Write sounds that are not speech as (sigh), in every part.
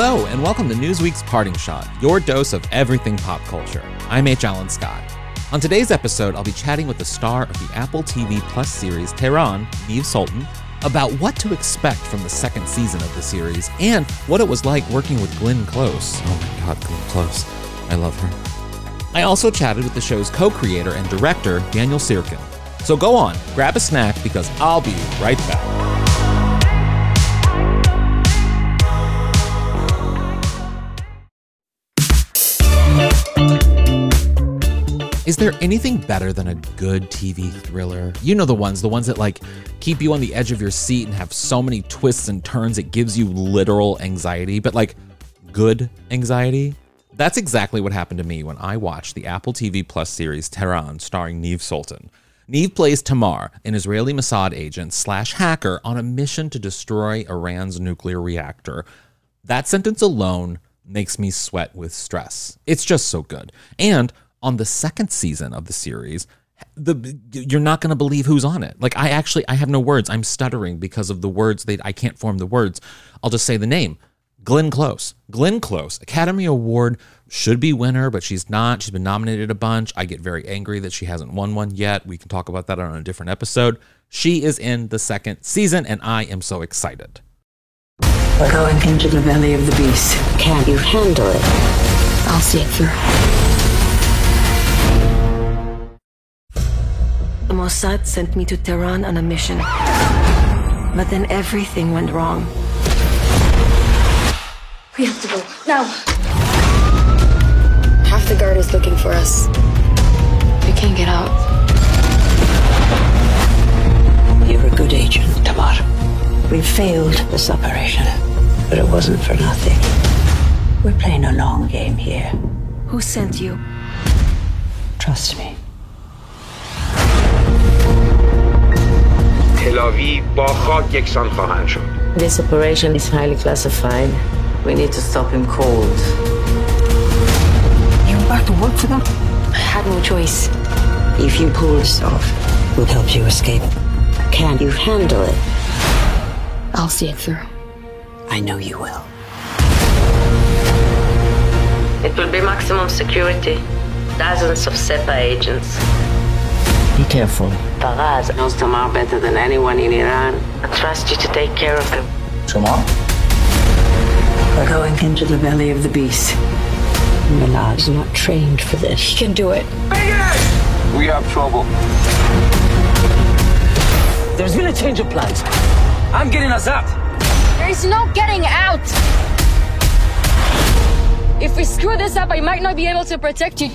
Hello, and welcome to Newsweek's Parting Shot, your dose of everything pop culture. I'm H. Alan Scott. On today's episode, I'll be chatting with the star of the Apple TV Plus series Tehran, Niv Sultan, about what to expect from the second season of the series and what it was like working with Glenn Close. Oh my god, Glenn Close. I love her. I also chatted with the show's co creator and director, Daniel Syrkin. So go on, grab a snack because I'll be right back. Is there anything better than a good TV thriller? You know the ones, the ones that like keep you on the edge of your seat and have so many twists and turns it gives you literal anxiety, but like good anxiety? That's exactly what happened to me when I watched the Apple TV Plus series Tehran starring Niv Sultan. Niv plays Tamar, an Israeli Mossad agent slash hacker on a mission to destroy Iran's nuclear reactor. That sentence alone makes me sweat with stress. It's just so good. And on the second season of the series, the you're not going to believe who's on it. Like I actually I have no words. I'm stuttering because of the words that I can't form the words. I'll just say the name. Glenn Close. Glenn Close, Academy Award should be winner, but she's not. She's been nominated a bunch. I get very angry that she hasn't won one yet. We can talk about that on a different episode. She is in the second season, and I am so excited. We're going into the belly of the beast. can't you handle it? I'll see it through. The Mossad sent me to Tehran on a mission. But then everything went wrong. We have to go. Now! Half the guard is looking for us. We can't get out. You're a good agent, Tamar. We failed this operation, but it wasn't for nothing. We're playing a long game here. Who sent you? Trust me. مساوی با خاک یکسان خواهند شد This operation is highly classified. We need to stop him cold. You back to work for them? I had no choice. If you pull this off, we'll help you escape. Can you handle it? I'll see it through. I know you will. It will be maximum security. Dozens of Sepah agents. Be careful. Faraz knows Tamar better than anyone in Iran. I trust you to take care of him. Tamar? We're going into the belly of the beast. Milad is not trained for this. He can do it. We have trouble. There's been a change of plans. I'm getting us out. There's no getting out! If we screw this up, I might not be able to protect you.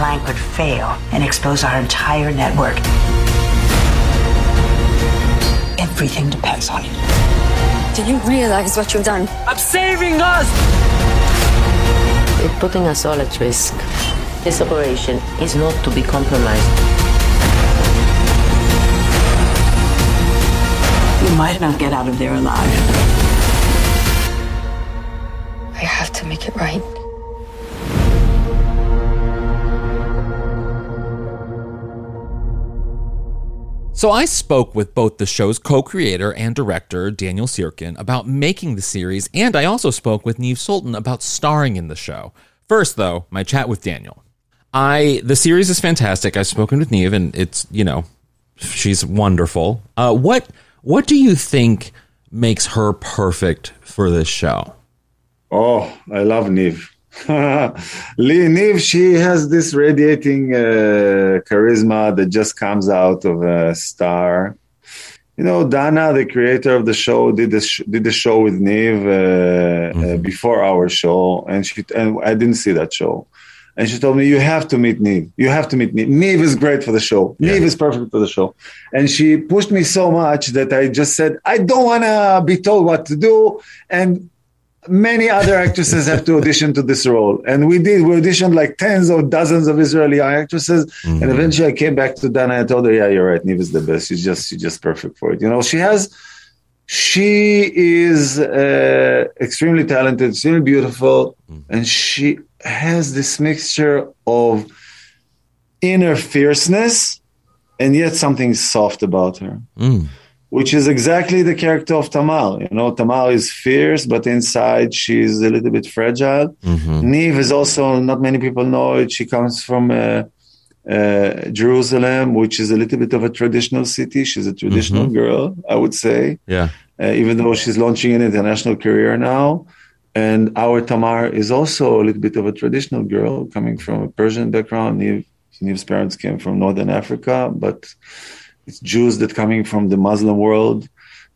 This plan could fail and expose our entire network. Everything depends on it. Do you realize what you've done? I'm saving us! It's putting us all at risk. This operation is not to be compromised. You might not get out of there alive. I have to make it right. So I spoke with both the show's co-creator and director Daniel Syrkin about making the series, and I also spoke with Niv Sultan about starring in the show. First, though, my chat with Daniel. I the series is fantastic. I've spoken with Niv, and it's you know she's wonderful. Uh, what what do you think makes her perfect for this show? Oh, I love Niv. (laughs) Lee she has this radiating uh, charisma that just comes out of a star. You know, Dana, the creator of the show, did the sh- did the show with Niv uh, uh, before our show, and she and I didn't see that show. and she told me, "You have to meet Niv. You have to meet Niv. Niv is great for the show. Yeah. Niv is perfect for the show." And she pushed me so much that I just said, "I don't want to be told what to do." And many other actresses have to audition to this role, and we did. We auditioned like tens or dozens of Israeli actresses, Mm-hmm. and eventually I came back to Dana and I told her, "Yeah, you're right. Niv is the best. She's just she's just perfect for it. You know, she has." She is uh, extremely talented, extremely beautiful, and she has this mixture of inner fierceness and yet something soft about her, Mm. Which is exactly the character of Tamar. You know, Tamar is fierce, but inside she's a little bit fragile. Mhm. Niv is also, not many people know it, she comes from uh, uh, Jerusalem, which is a little bit of a traditional city. She's a traditional girl, I would say Yeah. uh, even though she's launching an international career now. And our Tamar is also a little bit of a traditional girl coming from a Persian background. Niv, Niv's parents came from Northern Africa, but it's Jews that coming from the Muslim world.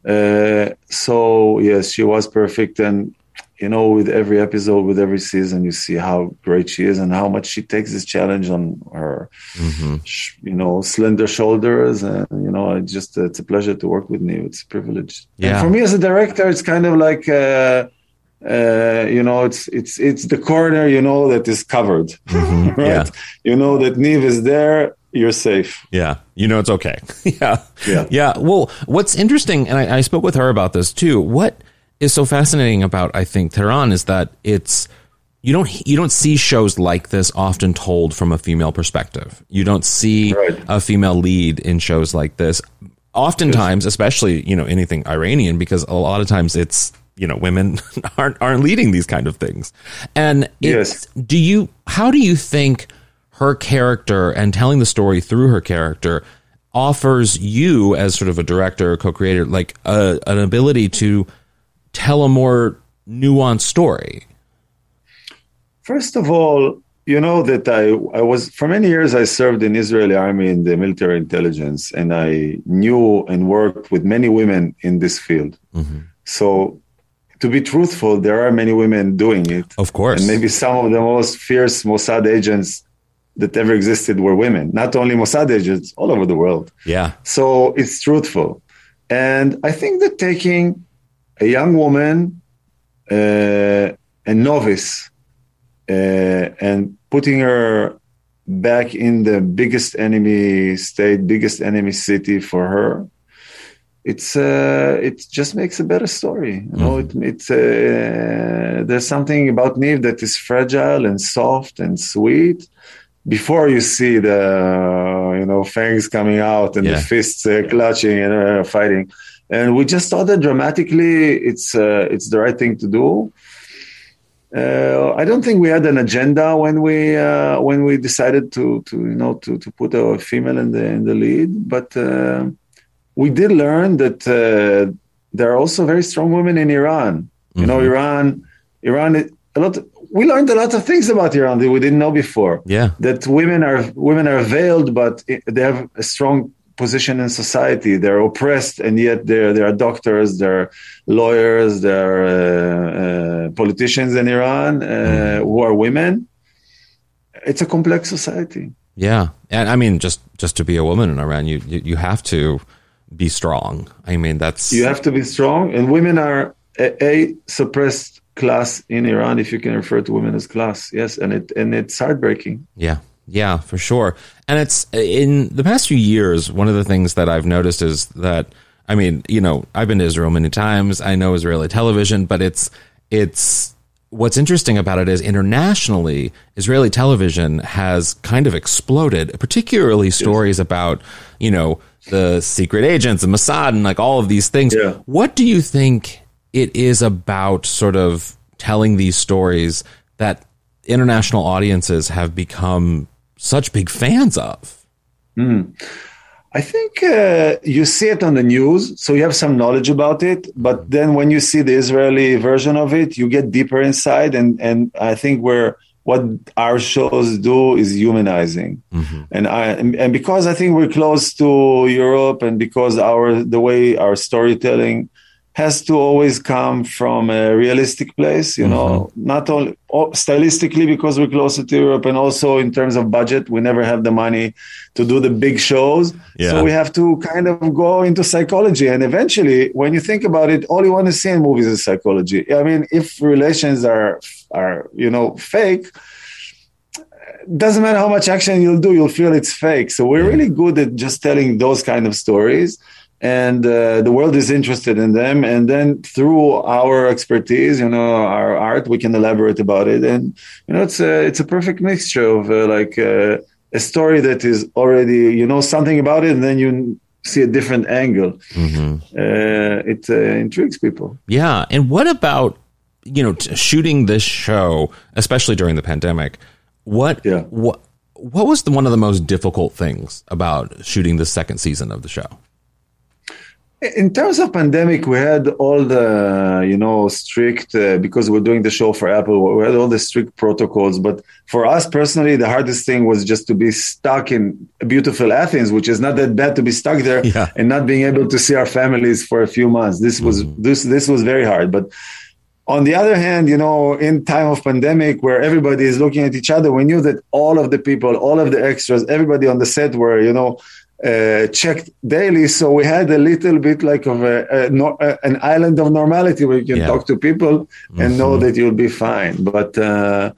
Uh, so yes, she was perfect. And you know, with every episode, with every season, you see how great she is and how much she takes this challenge on her, Mm-hmm. you know, slender shoulders. And you know, it's just it's a pleasure to work with Niv. It's a privilege. Yeah. And for me as a director, it's kind of like. Uh, uh, you know, it's it's it's the corner, you know, that is covered, (laughs) right? Yeah. You know that Niv is there, you're safe. Yeah, you know it's okay. (laughs) yeah, Yeah. yeah. Well, what's interesting, and I, I spoke with her about this too. What is so fascinating about I think Tehran is that it's you don't you don't see shows like this often told from a female perspective. You don't see Right. a female lead in shows like this. Oftentimes, especially you know anything Iranian, because a lot of times it's you know women (laughs) aren't aren't leading these kind of things. And it's, Yes. do you how do you think her character and telling the story through her character offers you as sort of a director or co-creator like a, an ability to tell a more nuanced story First of all, you know that I, I was for many years I served in Israeli army in the military intelligence and I knew and worked with many women in this field. Mm-hmm. So to be truthful, there are many women doing it. of course And maybe some of the most fierce Mossad agents that ever existed were women, not only Mossad agents, all over the world. yeah So it's truthful. And I think that taking a young woman, uh, a novice, uh, and putting her back in the biggest enemy state, biggest enemy city for her, it's uh, it just makes a better story. You know, it, it's uh, there's something about Niv that is fragile and soft and sweet. Before you see the you know fangs coming out and Yeah. the fists uh, clutching and uh, fighting, and we just thought that dramatically it's uh, it's the right thing to do. Uh, I don't think we had an agenda when we uh, when we decided to to you know to to put a female in the in the lead, but uh, we did learn that uh, there are also very strong women in Iran. You know, Iran, Iran, a lot. We learned a lot of things about Iran that we didn't know before. yeah That women are women are veiled, but they have a strong position in society. They're oppressed, and yet there there are doctors, there are lawyers, there are uh, uh, politicians in Iran uh, who are women. It's a complex society. yeah and i mean just just to be a woman in iran you you, you have to be strong i mean that's You have to be strong, and women are a, a suppressed class in Iran, if you can refer to women as class. Yes, and it and it's heartbreaking. Yeah, yeah, for sure. And it's in the past few years, one of the things that I've noticed is that I mean, you know, I've been to Israel many times. I know Israeli television, but it's it's what's interesting about it is internationally, Israeli television has kind of exploded, particularly stories about, you know, the secret agents and Mossad and like all of these things. Yeah. What do you think it is about sort of telling these stories that international audiences have become such big fans of? I think uh, you see it on the news, so you have some knowledge about it. But then when you see the Israeli version of it, you get deeper inside, and and I think where what our shows do is humanizing, and I and, and because I think we're close to Europe, and because our the way our storytelling has to always come from a realistic place, you know, Mm-hmm. not only stylistically because we're closer to Europe and also in terms of budget, we never have the money to do the big shows. Yeah. So we have to kind of go into psychology. And eventually, when you think about it, all you want to see in movies is psychology. I mean, if relations are, are, you know, fake, doesn't matter how much action you'll do, you'll feel it's fake. So we're really good at just telling those kind of stories, and uh, the world is interested in them. And then through our expertise, you know, our art, we can elaborate about it. And you know, it's a it's a perfect mixture of uh, like uh, a story that is already you know something about it, and then you see a different angle. Uh, it uh, intrigues people. Yeah. And what about, you know, t- shooting this show, especially during the pandemic? What, Yeah. what, what was the, one of the most difficult things about shooting the second season of the show? In terms of pandemic, we had all the, you know, strict, uh, because we're doing the show for Apple, we had all the strict protocols. But for us personally, the hardest thing was just to be stuck in beautiful Athens, which is not that bad to be stuck there (laughs) Yeah. and not being able to see our families for a few months. This was, this, this was very hard. But on the other hand, you know, in time of pandemic where everybody is looking at each other, we knew that all of the people, all of the extras, everybody on the set were, you know, uh, checked daily. So we had a little bit like of a, a, no- a an island of normality where you can Yeah. talk to people and know that you'll be fine. But uh,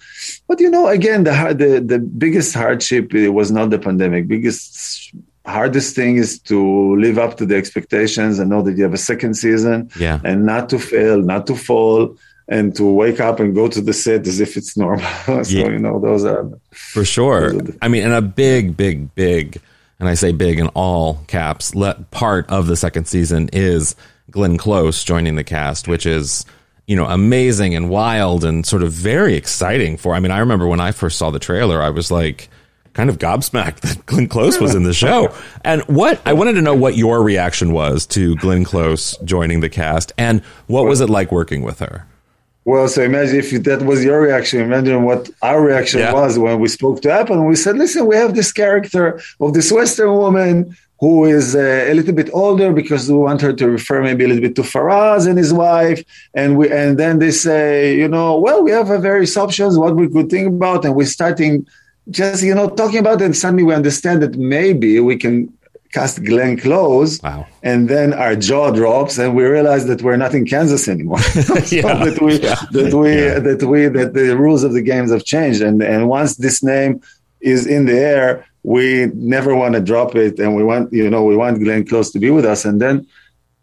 but you know, again, the hard, the the biggest hardship was not the pandemic. Biggest hardest thing is to live up to the expectations and know that you have a second season Yeah. and not to fail, not to fall, and to wake up and go to the set as if it's normal. (laughs) so Yeah. you know, those are For sure. Are the- I mean, and a big, big, big, and I say big in all caps, let, part of the second season is Glenn Close joining the cast, which is, you know, amazing and wild and sort of very exciting for. I mean, I remember when I first saw the trailer, I was like, kind of gobsmacked that (laughs) Glenn Close was in the show. And what I wanted to know what your reaction was to Glenn Close joining the cast and what was it like working with her? Well, so imagine if that was your reaction. Imagine what our reaction Yeah. was when we spoke to Apple and we said, listen, we have this character of this Western woman who is uh, a little bit older because we want her to refer maybe a little bit to Faraz and his wife. And we and then they say, you know, well, we have a various options, what we could think about. And we're starting just, you know, talking about it. And suddenly we understand that maybe we can cast Glenn Close. Wow. And then our jaw drops and we realize that we're not in Kansas anymore. (laughs) (laughs) Yeah. that we that we that we that the rules of the games have changed. And and once this name is in the air, we never want to drop it. And we want, you know, we want Glenn Close to be with us. And then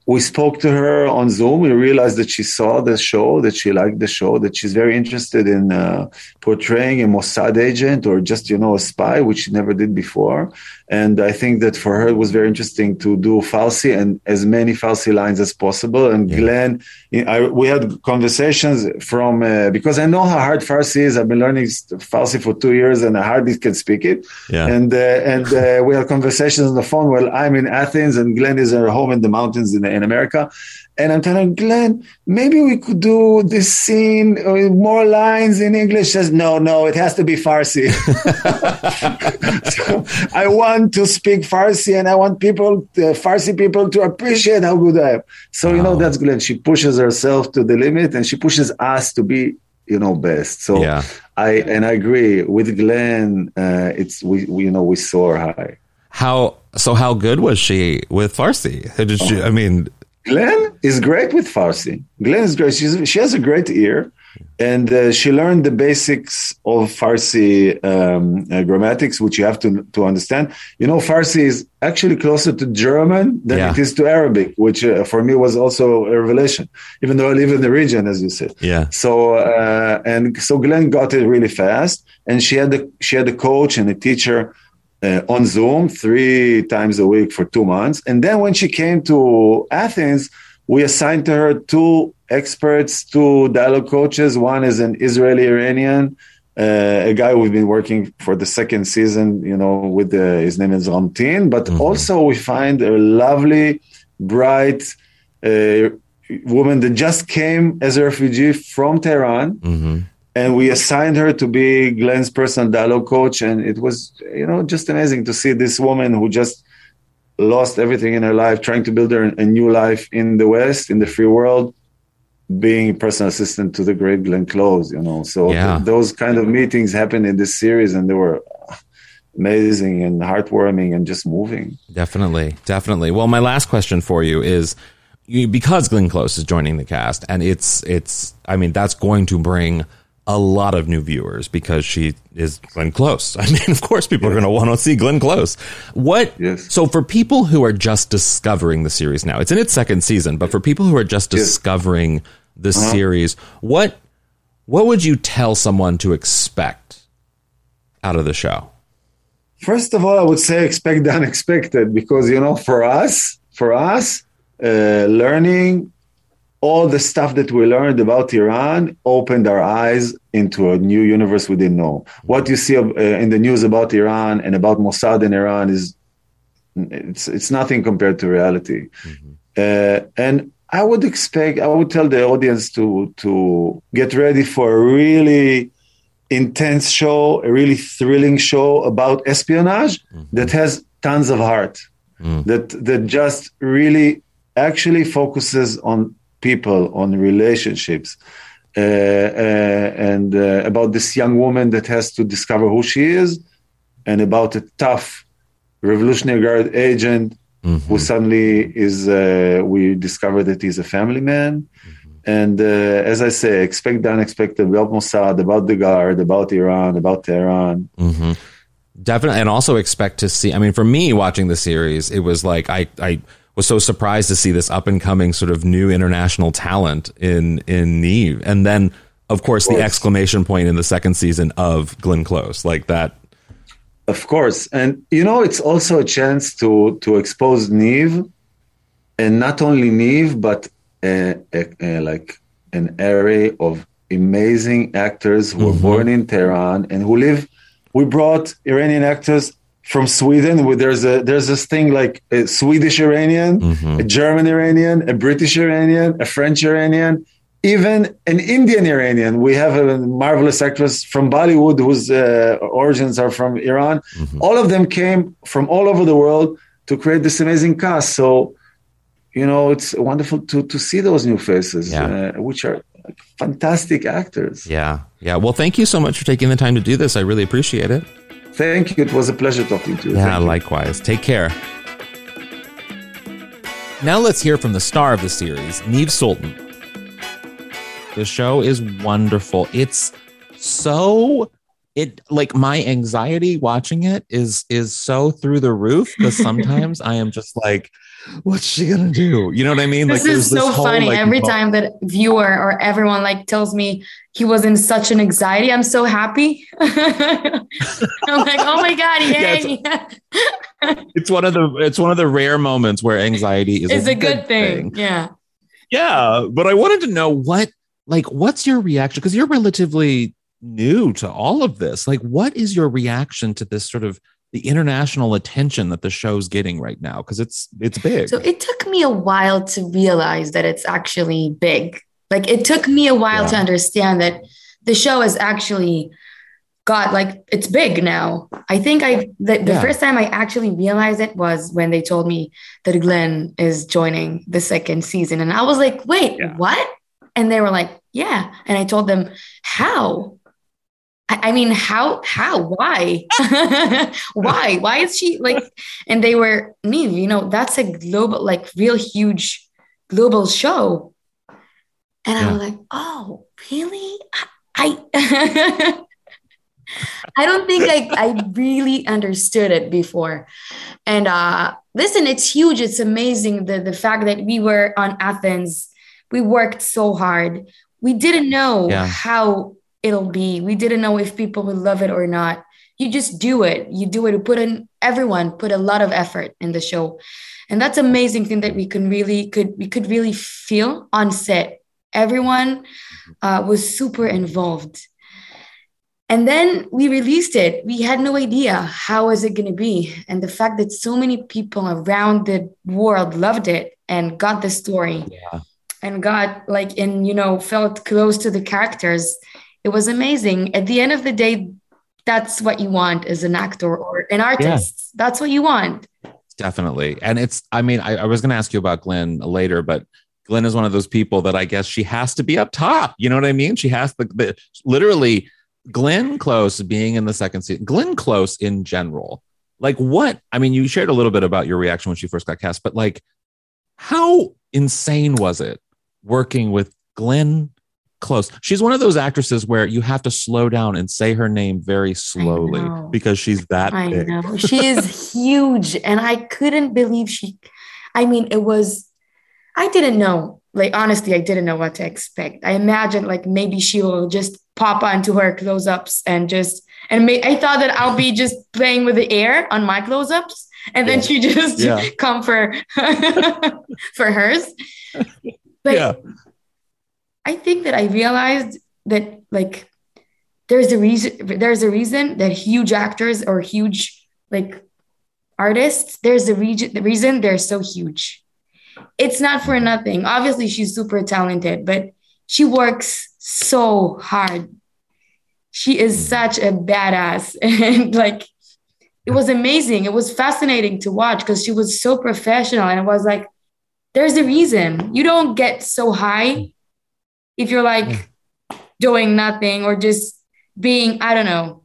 we spoke to her on Zoom. We realized that she saw the show, that she liked the show, that she's very interested in uh, portraying a Mossad agent or just, you know, a spy, which she never did before. And I think that for her, it was very interesting to do Farsi and as many Farsi lines as possible. And Glenn, I, we had conversations from, uh, because I know how hard Farsi is. I've been learning Farsi for two years and I hardly can speak it. Yeah. And, uh, and uh, we had conversations on the phone while I'm in Athens and Glenn is at home in the mountains in, in America. And I'm telling Glenn, maybe we could do this scene with more lines in English. Says, no, no, it has to be Farsi. (laughs) so I want to speak Farsi and I want people, uh, Farsi people to appreciate how good I am. So, you know, that's Glenn. She pushes herself to the limit and she pushes us to be, you know, best. So Yeah. I, and I agree with Glenn, uh, it's, we, we, you know, we soar high. How, so how good was she with Farsi? Did she, I mean, Glenn is great with Farsi. Glenn is great. She's, she has a great ear, and uh, she learned the basics of Farsi um, uh, grammatics, which you have to to understand. You know, Farsi is actually closer to German than Yeah. it is to Arabic, which uh, for me was also a revelation. Even though I live in the region, as you said. Yeah. So uh, and so Glenn got it really fast, and she had the she had a coach and a teacher uh, on Zoom three times a week for two months. And then when she came to Athens, we assigned to her two experts, two dialogue coaches. One is an Israeli Iranian, uh, a guy we've been working for the second season, you know, with the, his name is Ramtin. But also we find a lovely, bright uh, woman that just came as a refugee from Tehran mm-hmm. And we assigned her to be Glenn's personal dialogue coach. And it was, you know, just amazing to see this woman who just lost everything in her life, trying to build her a new life in the West, in the free world, being personal assistant to the great Glenn Close, you know. So Yeah. th- those kind of meetings happened in this series, and they were amazing and heartwarming and just moving. Definitely, definitely. Well, my last question for you is you, because Glenn Close is joining the cast, and it's it's. I mean, that's going to bring a lot of new viewers because she is Glenn Close. (laughs) I mean, of course, people are going to want to see Glenn Close. What? Yes. So, for people who are just discovering the series now, it's in its second season, but for people who are just Yes. discovering the series, what what would you tell someone to expect out of the show? First of all, I would say expect the (laughs) unexpected because you know, for us, for us, uh, learning all the stuff that we learned about Iran opened our eyes into a new universe we didn't know. What you see uh, in the news about Iran and about Mossad in Iran is it's it's nothing compared to reality. Uh, and I would expect, I would tell the audience to to get ready for a really intense show, a really thrilling show about espionage that has tons of heart, that that just really actually focuses on people, on relationships, uh, uh, and uh, about this young woman that has to discover who she is, and about a tough Revolutionary Guard agent who suddenly is. Uh, we discover that he's a family man. And uh, as I say, expect the unexpected about Mossad, about the Guard, about Iran, about Tehran. Definitely, and also expect to see. I mean, for me watching the series, it was like I I was so surprised to see this up and coming sort of new international talent in in Niv, and then of course the course. exclamation point in the second season of Glenn Close, like that. Of course, and you know it's also a chance to to expose Niv, and not only Niv, but uh, uh, uh, like an array of amazing actors who were born in Tehran and who live. We brought Iranian actors from Sweden. Where there's a there's this thing like a Swedish Iranian, a German Iranian, a British Iranian, a French Iranian, even an Indian Iranian. We have a marvelous actress from Bollywood whose uh, origins are from Iran. All of them came from all over the world to create this amazing cast. So, you know, it's wonderful to to see those new faces, Yeah. uh, which are fantastic actors. Yeah, yeah. Well, thank you so much for taking the time to do this. I really appreciate it. Thank you. It was a pleasure talking to you. Yeah, Thank you. likewise. Take care. Now let's hear from the star of the series, Niv Sultan. The show is wonderful. It's so it like my anxiety watching it is is so through the roof because (laughs) sometimes I am just like, what's she gonna do? You know what I mean? This there's is so whole, funny. like, Every time that viewer or everyone like tells me he was in such an anxiety, I'm so happy. (laughs) I'm like, oh my god, (laughs) yay! (laughs) it's one of the it's one of the rare moments where anxiety is it's a good thing. Yeah. Yeah, but I wanted to know what like what's your reaction because you're relatively new to all of this. Like what is your reaction to this sort of the international attention that the show's getting right now because it's it's big. So it took me a while to realize that it's actually big. Like it took me a while Yeah. to understand that the show is actually got like it's big now. I think I the, the Yeah. first time I actually realized it was when they told me that Glenn is joining the second season. And I was like, wait, what? And they were like, yeah. And I told them, how? I mean, how, how, why, (laughs) why, why is she like, and they were me, you know, that's a global, like real huge global show. And I was like, oh, really? I, I, (laughs) I don't think I, I really understood it before. And uh, listen, it's huge. It's amazing. The, the fact that we were on Athens, we worked so hard. We didn't know Yeah. how it'll be. We didn't know if people would love it or not. You just do it. You do it. You put in everyone put a lot of effort in the show. And that's amazing thing that we can really could we could really feel on set. Everyone uh, was super involved. And then we released it. We had no idea how is it going to be, and the fact that so many people around the world loved it and got the story, Yeah. and got like and you know felt close to the characters. It was amazing. At the end of the day, that's what you want as an actor or an artist. That's what you want. definitely. And it's, I mean, I, I was going to ask you about Glenn later, but Glenn is one of those people that I guess she has to be up top. You know what I mean? She has to, the, literally, Glenn Close being in the second season, Glenn Close in general, like what? I mean, you shared a little bit about your reaction when she first got cast, but like, how insane was it working with Glenn Close? She's one of those actresses where you have to slow down and say her name very slowly because she's that I big. know. She is (laughs) huge. And I couldn't believe she, I mean, it was, I didn't know. Like, honestly, I didn't know what to expect. I imagined, like, maybe she will just pop onto her close ups and just, and may, I thought that I'll be just playing with the air on my close ups. And then Yeah. she just Yeah. (laughs) come for (laughs) for hers. But yeah. I think that I realized that like there's a reason there's a reason that huge actors or huge like artists there's a the reason they're so huge. It's not for nothing. Obviously she's super talented, but she works so hard. She is mm. such a badass (laughs) and like it was amazing. It was fascinating to watch because she was so professional and it was like there's a reason. You don't get so high if you're like hmm. doing nothing or just being i don't know.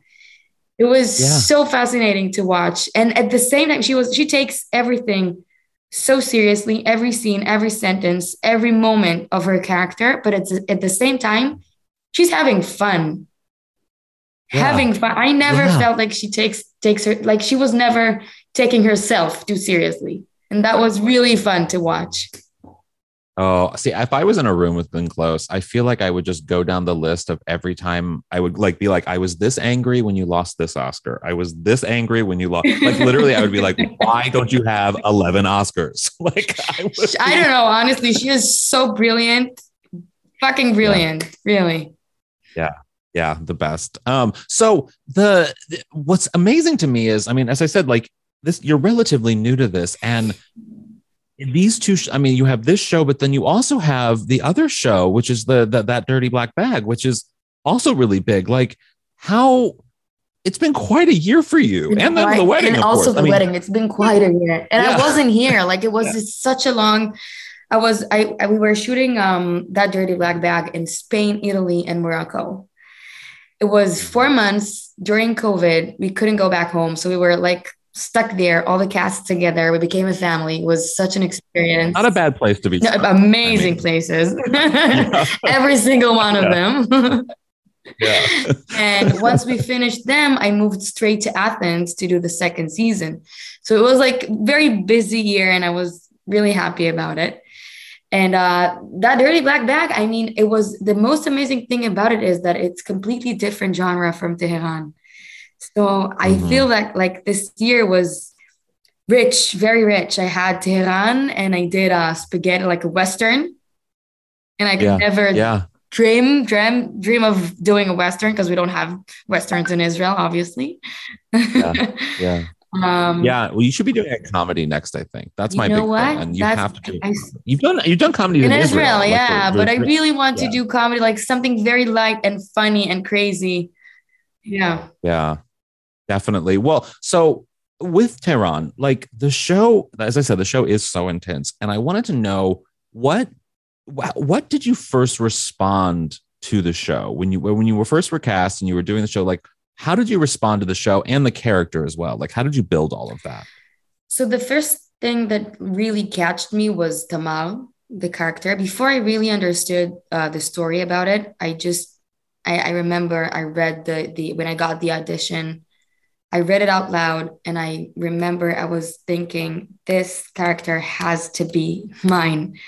It was Yeah. so fascinating to watch. And at the same time she was she takes everything so seriously every scene every sentence every moment of her character but it's at the same time she's having fun. Yeah. having fun. I never Yeah. felt like she takes takes her like she was never taking herself too seriously. And that was really fun to watch Oh, see, if I was in a room with Glenn Close, I feel like I would just go down the list of every time I would like be like, I was this angry when you lost this Oscar. I was this angry when you lost. (laughs) Like literally, I would be like, why don't you have eleven Oscars? (laughs) Like I, I don't know. Honestly, she is so brilliant, fucking brilliant, really. Yeah. Yeah the best um so the, the what's amazing to me is i mean as i said like this you're relatively new to this and these two i mean you have this show but then you also have the other show which is the, the that dirty black bag which is also really big like how it's been quite a year for you and then the wedding and also course. the I mean, wedding. It's been quite a year, and Yeah. I wasn't here. Like it (laughs) was just such a long. I was I, I we were shooting um that dirty black bag in Spain, Italy, and Morocco. It was four months during COVID. We couldn't go back home, so we were like stuck there, all the cast together. We became a family. It was such an experience. not a bad place to be No, amazing I mean, places. Yeah. (laughs) Every single one of Yeah. them. (laughs) yeah (laughs) and once we finished them, I moved straight to Athens to do the second season. So it was like very busy year, and I was really happy about it. And uh, that dirty black bag, I mean, it was the most amazing thing about it is that it's completely different genre from Tehran. So I Mhm. feel like like this year was rich, very rich. I had Tehran and I did a spaghetti, like a Western. And I could Yeah, never yeah dream dream dream of doing a western because we don't have westerns in Israel, obviously. yeah (laughs) um, yeah well you should be doing a comedy next i think that's you my know big what? thing and you That's- have to do I- You've done you've done comedy in in, Israel, like, yeah, the- but I really want yeah. to do comedy, like something very light and funny and crazy. Yeah. yeah, definitely. Well, so with Tehran, like the show, as I said, the show is so intense, and I wanted to know what what did you first respond to the show when you when you were first were cast and you were doing the show? Like, how did you respond to the show and the character as well? Like, how did you build all of that? So the first thing that really catched me was Tamar, the character. Before I really understood uh, the story about it, I just I, I remember I read the the when I got the audition, I read it out loud, and I remember I was thinking this character has to be mine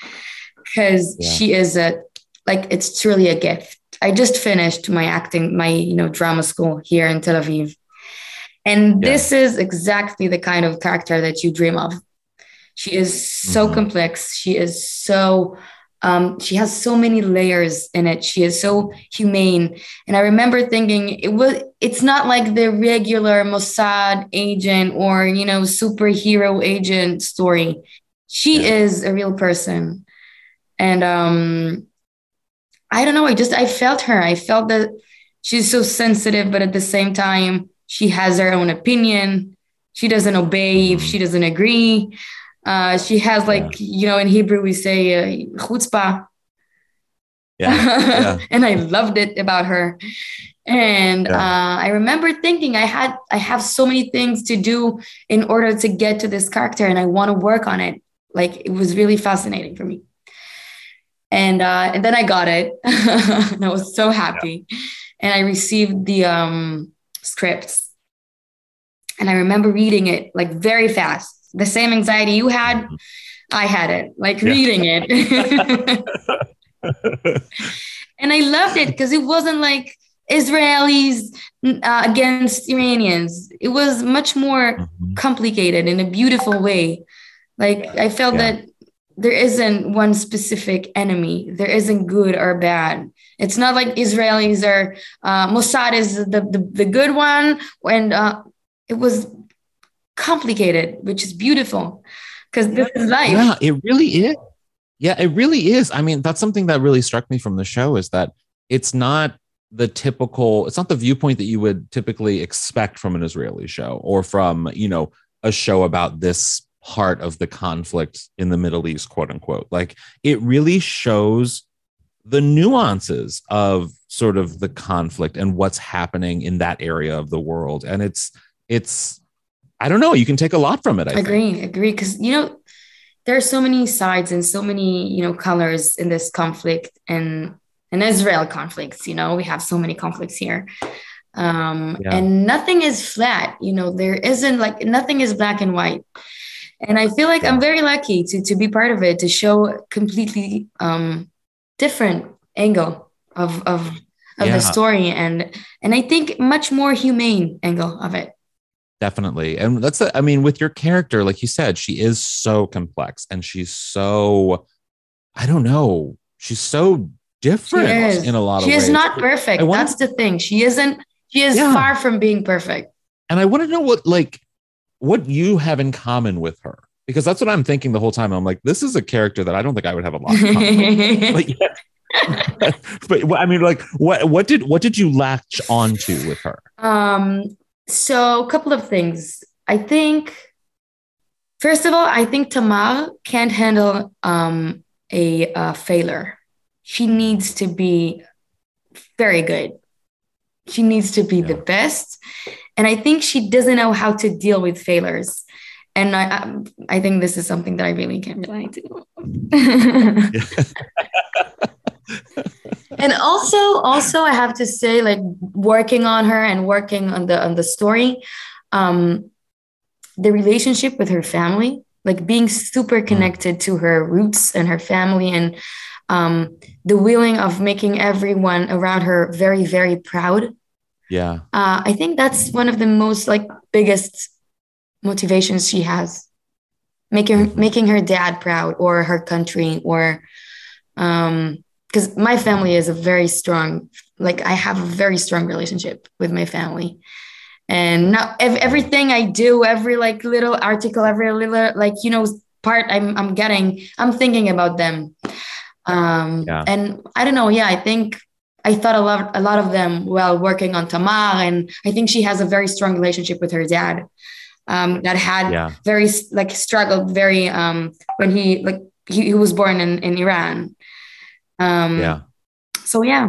because Yeah. she is a like it's truly a gift. I just finished my acting, my you know drama school here in Tel Aviv. And Yeah. this is exactly the kind of character that you dream of. She is so Mhm. complex. She is so, um, she has so many layers in it. She is so humane. And I remember thinking it was, it's not like the regular Mossad agent or, you know, superhero agent story. She Yeah. is a real person. And um, I don't know. I just, I felt her. I felt that she's so sensitive, but at the same time, she has her own opinion. she doesn't obey if she doesn't agree. Uh, she has like yeah. you know in Hebrew we say uh, chutzpah. Yeah. yeah. (laughs) and I loved it about her. And yeah. uh, I remember thinking I had I have so many things to do in order to get to this character, and I want to work on it. Like it was really fascinating for me. And uh, and then I got it, (laughs) and I was so happy. Yeah. And I received the um, scripts, and I remember reading it like very fast. The same anxiety you had, mm-hmm. I had it. Like yeah. reading it. (laughs) and I loved it because it wasn't like Israelis uh, against Iranians. It was much more mm-hmm. complicated in a beautiful way. Like I felt yeah. that there isn't one specific enemy. There isn't good or bad. It's not like Israelis are uh, Mossad is the, the, the good one, and uh, it was complicated, which is beautiful because this is life. Yeah, it really is. Yeah, it really is. I mean, that's something that really struck me from the show is that it's not the typical it's not the viewpoint that you would typically expect from an Israeli show or from, you know, a show about this part of the conflict in the Middle East, quote unquote. Like it really shows the nuances of sort of the conflict and what's happening in that area of the world. And it's it's I don't know, you can take a lot from it. I agree, think. agree. Cause you know, there are so many sides and so many, you know, colors in this conflict. And and Israel conflicts. You know, we have so many conflicts here. Um, yeah. And nothing is flat. You know, there isn't like nothing is black and white. And I feel like yeah. I'm very lucky to to be part of it to show completely um, different angle of of of yeah. the story and and I think much more humane angle of it definitely and that's i mean with your character like you said she is so complex and she's so i don't know she's so different in a lot she of ways. She is not perfect. That's the thing. She isn't, she is yeah. far from being perfect. And I want to know what, like, what you have in common with her. Because that's what I'm thinking the whole time. I'm like, this is a character that I don't think I would have a lot. (laughs) but, yeah. (laughs) but I mean, like, what what did what did you latch onto with her? Um, so a couple of things. I think, first of all, I think Tamar can't handle um a uh, failure she needs to be very good. She needs to be yeah. the best. And I think she doesn't know how to deal with failures. And I, I think this is something that I really can't relate (laughs) to. (laughs) (laughs) and also, also, I have to say, like working on her and working on the on the story, um, the relationship with her family, like being super mm. connected to her roots and her family, and um, the willing of making everyone around her very, very proud. Yeah. Uh, I think that's one of the most like biggest motivations she has. Making mm-hmm. making her dad proud or her country or um because my family is a very strong like I have a very strong relationship with my family. And now everything I do, every like little article, every little like you know part I'm I'm getting, I'm thinking about them. Um, yeah. And I don't know. Yeah, I think I thought a lot, a lot of them while working on Tamar, and I think she has a very strong relationship with her dad. Um, that had yeah. very like struggled very um, when he like he, he was born in in Iran. Um, yeah. So yeah,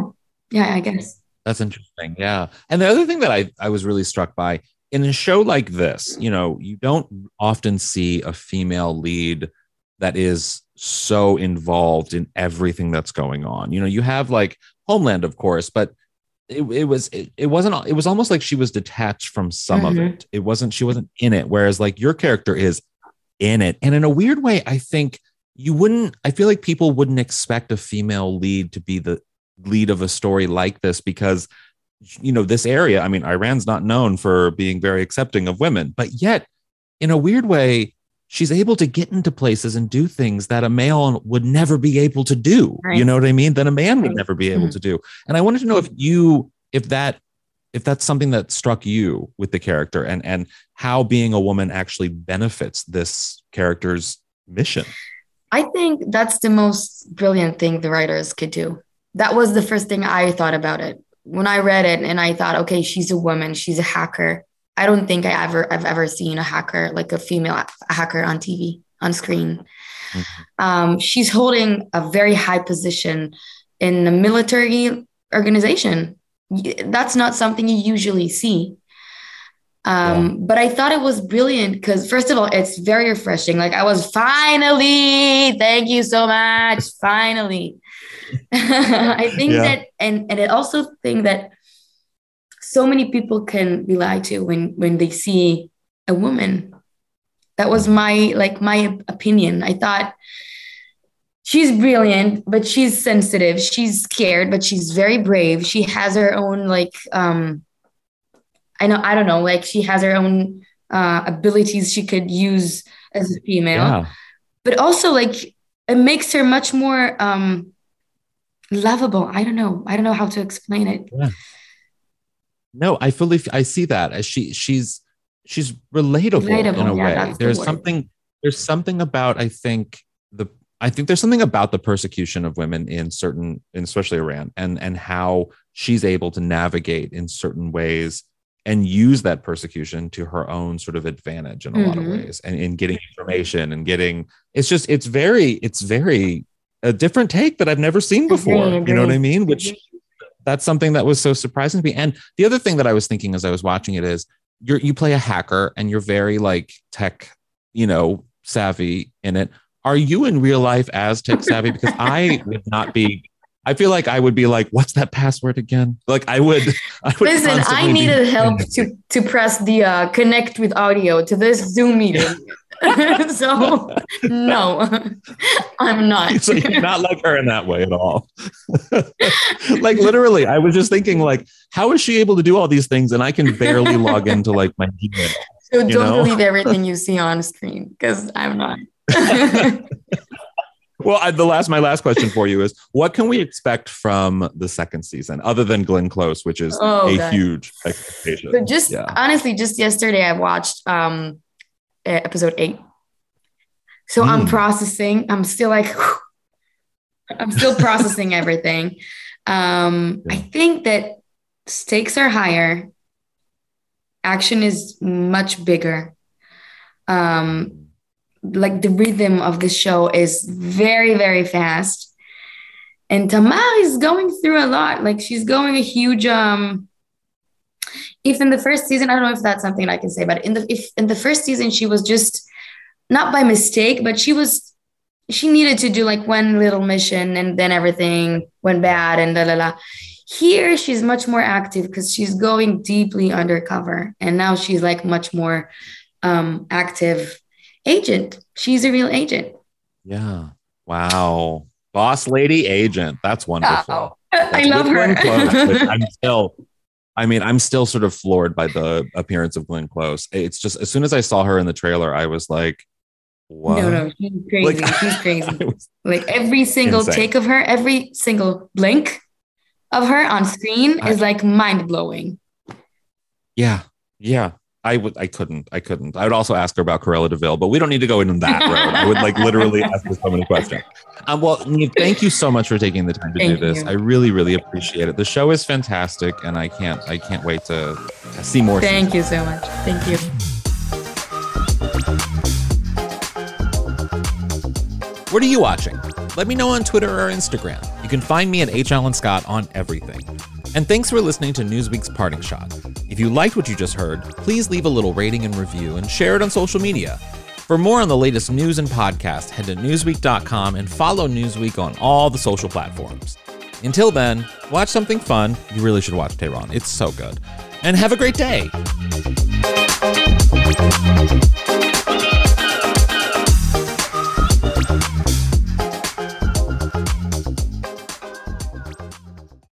yeah, I guess that's interesting. Yeah, and the other thing that I I was really struck by in a show like this, you know, you don't often see a female lead that is so involved in everything that's going on. You know, you have like Homeland, of course, but it, it was it, it wasn't it was almost like she was detached from some mm-hmm. of it. It wasn't she wasn't in it. Whereas like your character is in it. And in a weird way, I think you wouldn't I feel like people wouldn't expect a female lead to be the lead of a story like this because you know this area i mean iran's not known for being very accepting of women but yet in a weird way she's able to get into places and do things that a male would never be able to do. Right. You know what I mean? That a man would never be able mm-hmm. to do. And I wanted to know if you, if that, if that's something that struck you with the character and and how being a woman actually benefits this character's mission. I think that's the most brilliant thing the writers could do. That was the first thing I thought about it when I read it, and I thought, okay, she's a woman, she's a hacker, I don't think I ever I've ever seen a hacker like a female hacker on TV on screen. Mm-hmm. Um, she's holding a very high position in the military organization. That's not something you usually see. Um, yeah. But I thought it was brilliant because, first of all, it's very refreshing. Like, I was finally, thank you so much, finally. (laughs) I think yeah. that, and, and I also think that so many people can rely to when when they see a woman that was my like my opinion i thought she's brilliant but she's sensitive she's scared but she's very brave she has her own like um i know i don't know like she has her own uh abilities she could use as a female yeah. but also like it makes her much more um lovable i don't know i don't know how to explain it yeah. No, I fully I see that as she she's she's relatable, relatable in a yeah, way. There's the something there's something about I think the I think there's something about the persecution of women in certain, in especially Iran, and and how she's able to navigate in certain ways and use that persecution to her own sort of advantage in a mm-hmm. lot of mm-hmm. ways, and in getting information and getting. It's just it's very it's very a different take that I've never seen before. You know what I mean? Which that's something that was so surprising to me. And the other thing that I was thinking as I was watching it is you're you play a hacker and you're very like tech, you know, savvy in it. Are you in real life as tech savvy? Because I would not be. I feel like I would be like, "What's that password again?" Like I would. (laughs) I would Listen, I needed help to to press the uh, connect with audio to this Zoom meeting. (laughs) so no, (laughs) I'm not. so you're not like her in that way at all. like literally, I was just thinking, like, how is she able to do all these things and I can barely log into like my email? So don't know? believe everything you see on screen because I'm not. Well, I, the last my last question for you is: What can we expect from the second season, other than Glenn Close, which is oh, a God. huge expectation? So just yeah. honestly, just yesterday I watched um, episode eight. So mm. I'm hmm. processing. I'm still like, (laughs) I'm still processing (laughs) everything. Um, I think that stakes are higher. Action is much bigger. Um, like the rhythm of the show is very, very fast. And Tamar is going through a lot. Like she's going a huge um if in the first season, I don't know if that's something I can say, but in the if in the first season she was just not by mistake, but she was she needed to do like one little mission and then everything went bad and la la la. Here she's much more active because she's going deeply undercover and now she's like much more um active agent. She's a real agent. Yeah. Wow. Boss lady agent. That's wonderful. Oh, (laughs) That's I love her. Close, (laughs) I'm still I mean, I'm still sort of floored by the appearance of Glenn Close. It's just as soon as I saw her in the trailer, I was like, what? No, no, she's crazy. Like, she's (laughs) crazy. like every single insane. take of her, every single blink of her on screen I, is like mind blowing. Yeah. Yeah. I would I couldn't. I couldn't. I would also ask her about Cruella de Vil, but we don't need to go into that road. I would like literally (laughs) ask her so many questions. Um, well, thank you so much for taking the time to thank do this. You. I really, really appreciate it. The show is fantastic, and I can't I can't wait to see more. Thank seasons. you so much. Thank you. What are you watching? Let me know on Twitter or Instagram. You can find me at H. Alan Scott on everything. And thanks for listening to Newsweek's Parting Shot. If you liked what you just heard, please leave a little rating and review and share it on social media. For more on the latest news and podcasts, head to Newsweek.com and follow Newsweek on all the social platforms. Until then, watch something fun. You really should watch Tehran, it's so good. And have a great day.